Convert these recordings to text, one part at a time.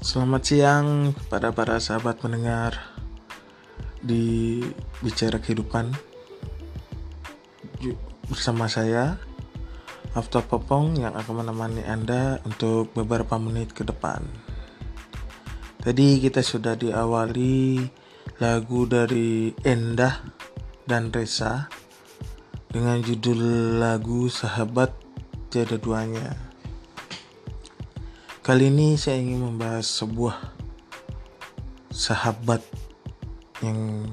Selamat siang kepada para sahabat pendengar di Bicara Kehidupan bersama saya After Popong yang akan menemani Anda untuk beberapa menit ke depan. Tadi kita sudah diawali lagu dari Endah dan Resa dengan judul lagu Sahabat Tiada Duanya. Kali ini saya ingin membahas sebuah sahabat yang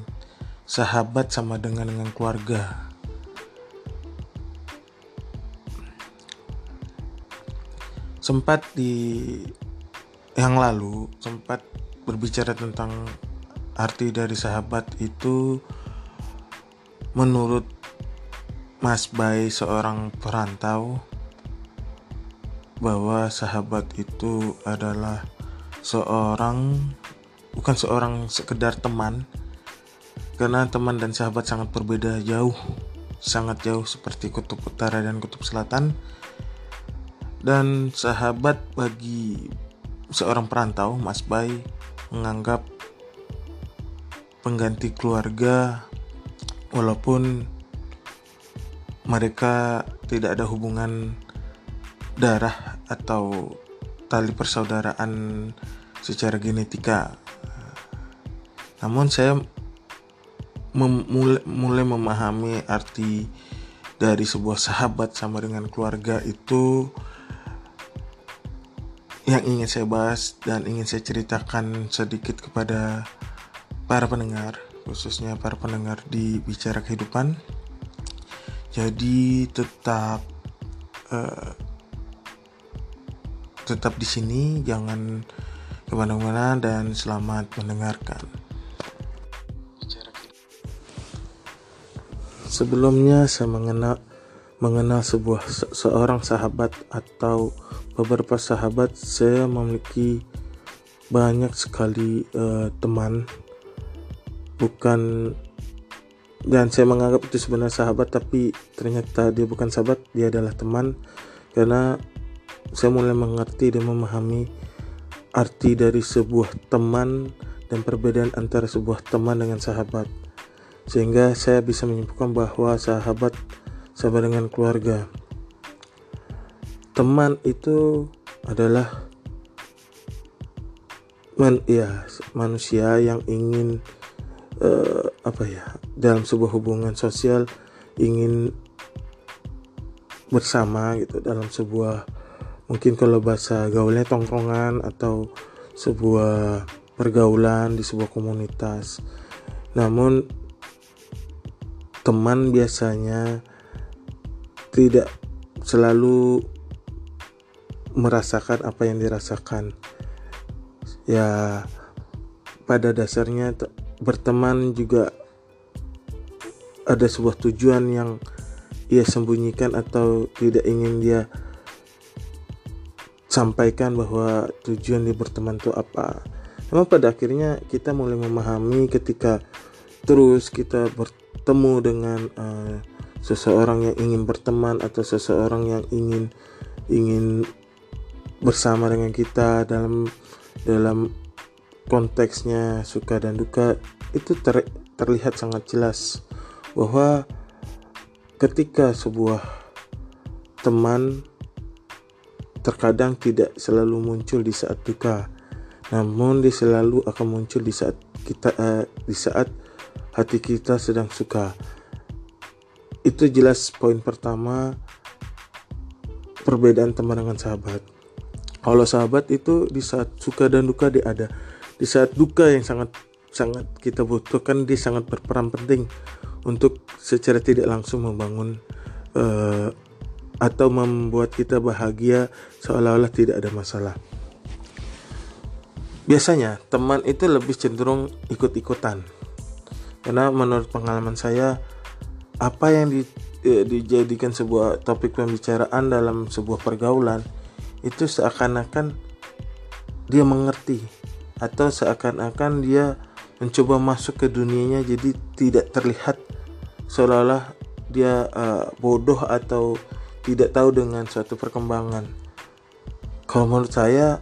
sahabat sama dengan dengan keluarga. Sempat di yang lalu sempat berbicara tentang arti dari sahabat itu menurut Mas Bay seorang perantau bahwa sahabat itu adalah seorang bukan seorang sekedar teman. Karena teman dan sahabat sangat berbeda jauh sangat jauh seperti kutub utara dan kutub selatan. Dan sahabat bagi seorang perantau Mas Bay menganggap pengganti keluarga walaupun mereka tidak ada hubungan darah atau tali persaudaraan secara genetika. Namun saya mulai, mulai memahami arti dari sebuah sahabat sama dengan keluarga itu yang ingin saya bahas dan ingin saya ceritakan sedikit kepada para pendengar khususnya para pendengar di bicara kehidupan jadi tetap uh, tetap di sini, jangan ke mana-mana dan selamat mendengarkan. Sebelumnya saya mengenal mengenal sebuah se seorang sahabat atau beberapa sahabat saya memiliki banyak sekali uh, teman bukan dan saya menganggap itu sebenarnya sahabat tapi ternyata dia bukan sahabat dia adalah teman karena saya mulai mengerti dan memahami arti dari sebuah teman dan perbedaan antara sebuah teman dengan sahabat. Sehingga saya bisa menyimpulkan bahwa sahabat sama dengan keluarga. Teman itu adalah man, ya, manusia yang ingin uh, apa ya dalam sebuah hubungan sosial ingin bersama gitu dalam sebuah mungkin kalau bahasa gaulnya tongkrongan atau sebuah pergaulan di sebuah komunitas. Namun teman biasanya tidak selalu merasakan apa yang dirasakan. Ya pada dasarnya berteman juga ada sebuah tujuan yang ia sembunyikan atau tidak ingin dia sampaikan bahwa tujuan dia berteman itu apa. Memang pada akhirnya kita mulai memahami ketika terus kita bertemu dengan uh, seseorang yang ingin berteman atau seseorang yang ingin ingin bersama dengan kita dalam dalam konteksnya suka dan duka itu ter, terlihat sangat jelas bahwa ketika sebuah teman terkadang tidak selalu muncul di saat duka, namun dia selalu akan muncul di saat kita uh, di saat hati kita sedang suka. Itu jelas poin pertama perbedaan teman dengan sahabat. Kalau sahabat itu di saat suka dan duka dia ada. Di saat duka yang sangat sangat kita butuhkan dia sangat berperan penting untuk secara tidak langsung membangun uh, atau membuat kita bahagia seolah-olah tidak ada masalah. Biasanya teman itu lebih cenderung ikut-ikutan. Karena menurut pengalaman saya apa yang di, eh, dijadikan sebuah topik pembicaraan dalam sebuah pergaulan itu seakan-akan dia mengerti atau seakan-akan dia mencoba masuk ke dunianya jadi tidak terlihat seolah-olah dia uh, bodoh atau tidak tahu dengan suatu perkembangan. Kalau menurut saya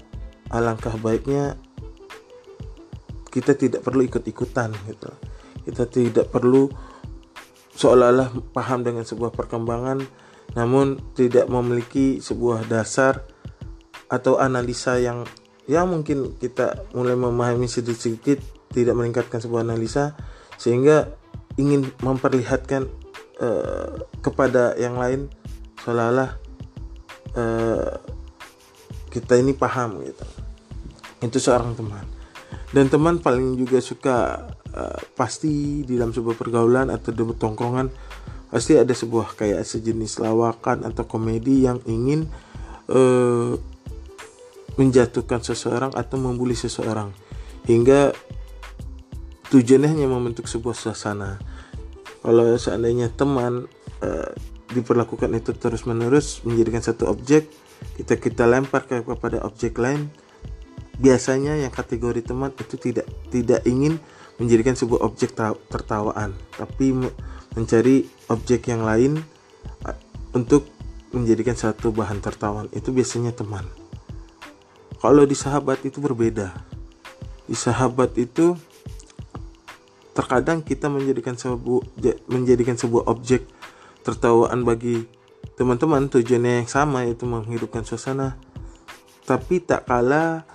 alangkah baiknya kita tidak perlu ikut-ikutan gitu kita tidak perlu seolah-olah paham dengan sebuah perkembangan namun tidak memiliki sebuah dasar atau analisa yang ya mungkin kita mulai memahami sedikit-sedikit tidak meningkatkan sebuah analisa sehingga ingin memperlihatkan uh, kepada yang lain seolah-olah uh, kita ini paham gitu. Itu seorang teman. Dan teman paling juga suka uh, pasti di dalam sebuah pergaulan atau di tongkrongan pasti ada sebuah kayak sejenis lawakan atau komedi yang ingin uh, menjatuhkan seseorang atau membuli seseorang. Hingga tujuannya hanya membentuk sebuah suasana. Kalau seandainya teman uh, diperlakukan itu terus menerus menjadikan satu objek kita kita lempar kepada objek lain. Biasanya yang kategori teman itu tidak tidak ingin menjadikan sebuah objek tertawaan tapi mencari objek yang lain untuk menjadikan satu bahan tertawaan. Itu biasanya teman. Kalau di sahabat itu berbeda. Di sahabat itu terkadang kita menjadikan sebuah menjadikan sebuah objek tertawaan bagi teman-teman tujuannya yang sama yaitu menghidupkan suasana. Tapi tak kala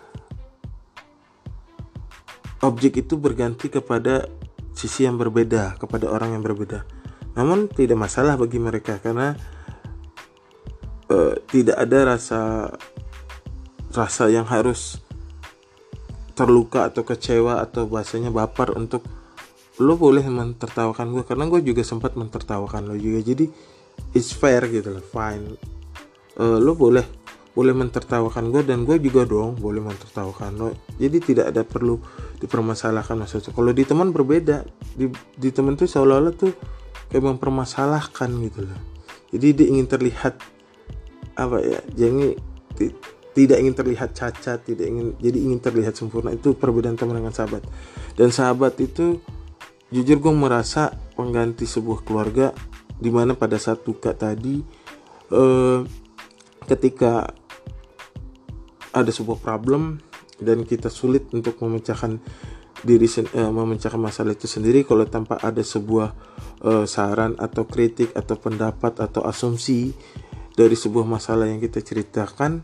objek itu berganti kepada sisi yang berbeda, kepada orang yang berbeda. Namun tidak masalah bagi mereka karena uh, tidak ada rasa rasa yang harus terluka atau kecewa atau bahasanya baper untuk lo boleh mentertawakan gue karena gue juga sempat mentertawakan lo juga. Jadi it's fair gitu loh fine. Uh, lo boleh boleh mentertawakan gue dan gue juga dong boleh mentertawakan lo jadi tidak ada perlu dipermasalahkan maksudnya. Kalau di teman berbeda di, di teman tuh seolah-olah tuh kayak mempermasalahkan gitu loh. Jadi dia ingin terlihat apa ya jadi tidak ingin terlihat cacat, tidak ingin jadi ingin terlihat sempurna. Itu perbedaan teman dengan sahabat. Dan sahabat itu jujur gue merasa pengganti sebuah keluarga di mana pada saat duka tadi eh, ketika ada sebuah problem dan kita sulit untuk memecahkan diri eh, memecahkan masalah itu sendiri kalau tanpa ada sebuah eh, saran atau kritik atau pendapat atau asumsi dari sebuah masalah yang kita ceritakan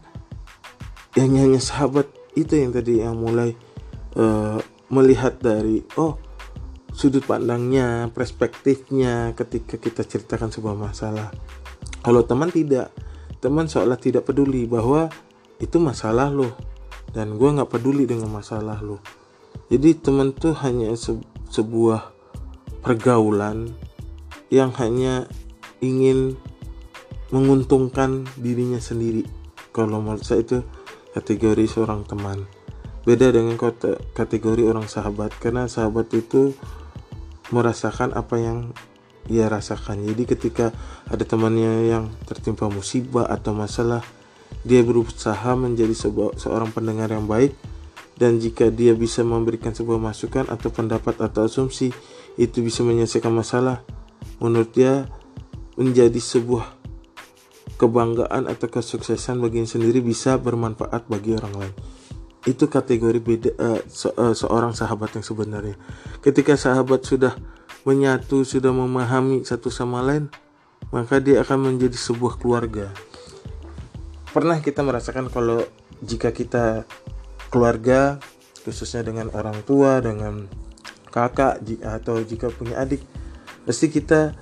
yang hanya sahabat itu yang tadi yang mulai uh, melihat dari oh sudut pandangnya, perspektifnya ketika kita ceritakan sebuah masalah. Kalau teman tidak, teman seolah tidak peduli bahwa itu masalah lo dan gue nggak peduli dengan masalah lo. Jadi teman tuh hanya se sebuah pergaulan yang hanya ingin menguntungkan dirinya sendiri. Kalau menurut saya itu kategori seorang teman beda dengan kategori orang sahabat karena sahabat itu merasakan apa yang ia rasakan. Jadi ketika ada temannya yang tertimpa musibah atau masalah dia berusaha menjadi sebuah, seorang pendengar yang baik. Dan jika dia bisa memberikan sebuah masukan atau pendapat atau asumsi itu bisa menyelesaikan masalah. Menurut dia menjadi sebuah kebanggaan atau kesuksesan bagi sendiri bisa bermanfaat bagi orang lain itu kategori beda uh, se uh, seorang sahabat yang sebenarnya. Ketika sahabat sudah menyatu sudah memahami satu sama lain maka dia akan menjadi sebuah keluarga. Pernah kita merasakan kalau jika kita keluarga khususnya dengan orang tua dengan kakak atau jika punya adik pasti kita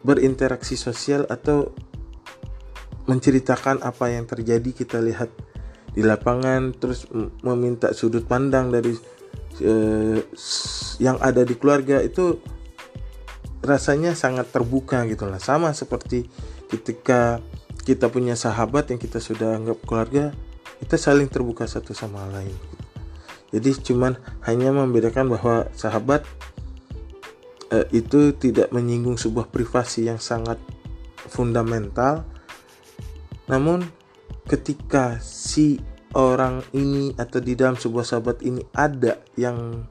berinteraksi sosial atau menceritakan apa yang terjadi kita lihat di lapangan terus meminta sudut pandang dari uh, yang ada di keluarga itu rasanya sangat terbuka gitu lah. Sama seperti ketika kita punya sahabat yang kita sudah anggap keluarga kita saling terbuka satu sama lain. Jadi cuman hanya membedakan bahwa sahabat uh, itu tidak menyinggung sebuah privasi yang sangat fundamental. Namun ketika si orang ini atau di dalam sebuah sahabat ini ada yang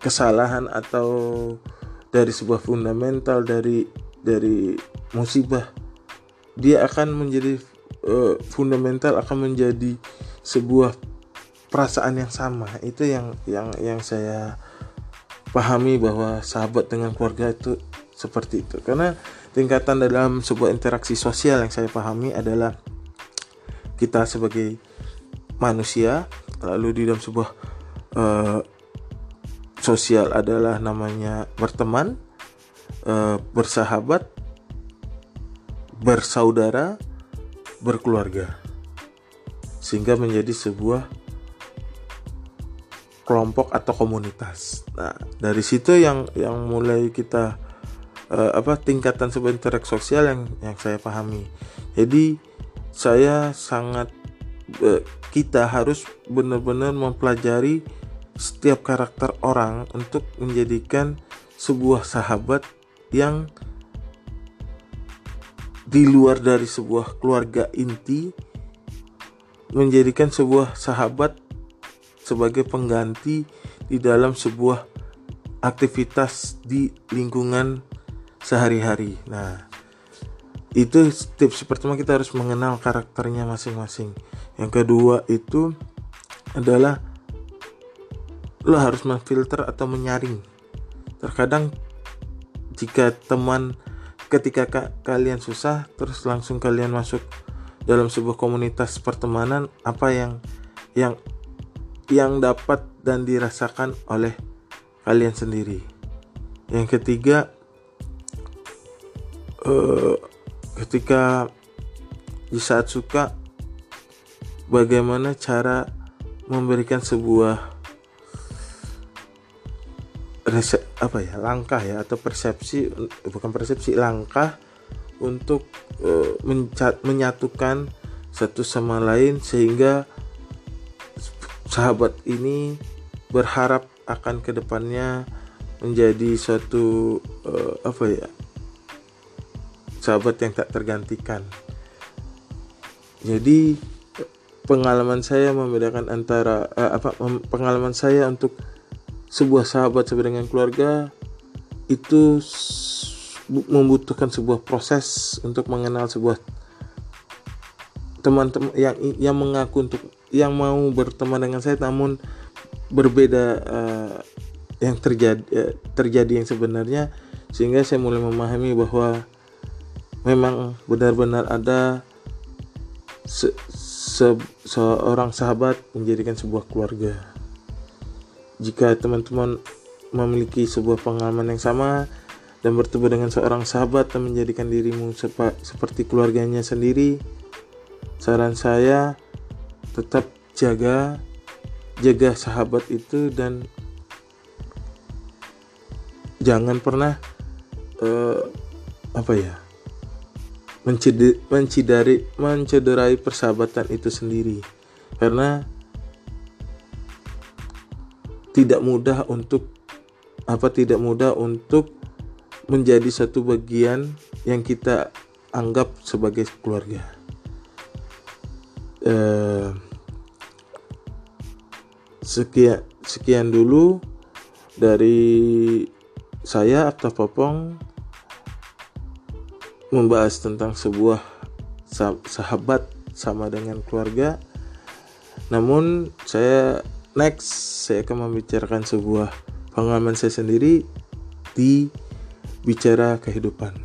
kesalahan atau dari sebuah fundamental dari dari musibah dia akan menjadi uh, fundamental akan menjadi sebuah perasaan yang sama. Itu yang yang yang saya pahami bahwa sahabat dengan keluarga itu seperti itu karena tingkatan dalam sebuah interaksi sosial yang saya pahami adalah kita sebagai manusia lalu di dalam sebuah uh, sosial adalah namanya berteman uh, bersahabat bersaudara berkeluarga sehingga menjadi sebuah kelompok atau komunitas. Nah, dari situ yang yang mulai kita uh, apa tingkatan sebuah interaksi sosial yang yang saya pahami. Jadi saya sangat uh, kita harus benar-benar mempelajari setiap karakter orang untuk menjadikan sebuah sahabat yang di luar dari sebuah keluarga inti menjadikan sebuah sahabat sebagai pengganti di dalam sebuah aktivitas di lingkungan sehari-hari. Nah, itu tips pertama kita harus mengenal karakternya masing-masing. Yang kedua itu adalah lo harus memfilter atau menyaring. Terkadang jika teman ketika ka kalian susah terus langsung kalian masuk dalam sebuah komunitas pertemanan apa yang yang yang dapat dan dirasakan oleh kalian sendiri. Yang ketiga, uh, ketika di saat suka, bagaimana cara memberikan sebuah resep apa ya langkah ya atau persepsi bukan persepsi langkah untuk uh, menyatukan satu sama lain sehingga sahabat ini berharap akan ke depannya menjadi suatu uh, apa ya sahabat yang tak tergantikan. Jadi pengalaman saya membedakan antara uh, apa pengalaman saya untuk sebuah sahabat dengan keluarga itu membutuhkan sebuah proses untuk mengenal sebuah teman-teman yang yang mengaku untuk yang mau berteman dengan saya namun berbeda uh, yang terjadi uh, terjadi yang sebenarnya sehingga saya mulai memahami bahwa memang benar-benar ada se se seorang sahabat menjadikan sebuah keluarga. Jika teman-teman memiliki sebuah pengalaman yang sama dan bertemu dengan seorang sahabat dan menjadikan dirimu seperti keluarganya sendiri, saran saya tetap jaga jaga sahabat itu dan jangan pernah uh, apa ya mencederai mencederai persahabatan itu sendiri. Karena tidak mudah untuk apa tidak mudah untuk menjadi satu bagian yang kita anggap sebagai keluarga. Eh, sekian sekian dulu dari saya Abta Popong membahas tentang sebuah sahabat sama dengan keluarga. Namun saya next saya akan membicarakan sebuah pengalaman saya sendiri di bicara kehidupan.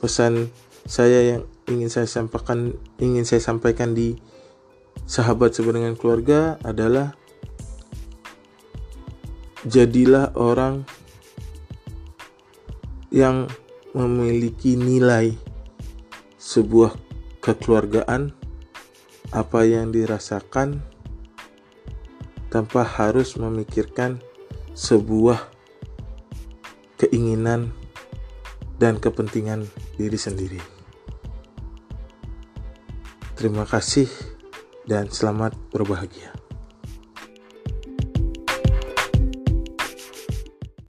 Pesan saya yang ingin saya sampaikan ingin saya sampaikan di sahabat dengan keluarga adalah jadilah orang yang memiliki nilai sebuah kekeluargaan apa yang dirasakan tanpa harus memikirkan sebuah keinginan dan kepentingan diri sendiri. Terima kasih dan selamat berbahagia.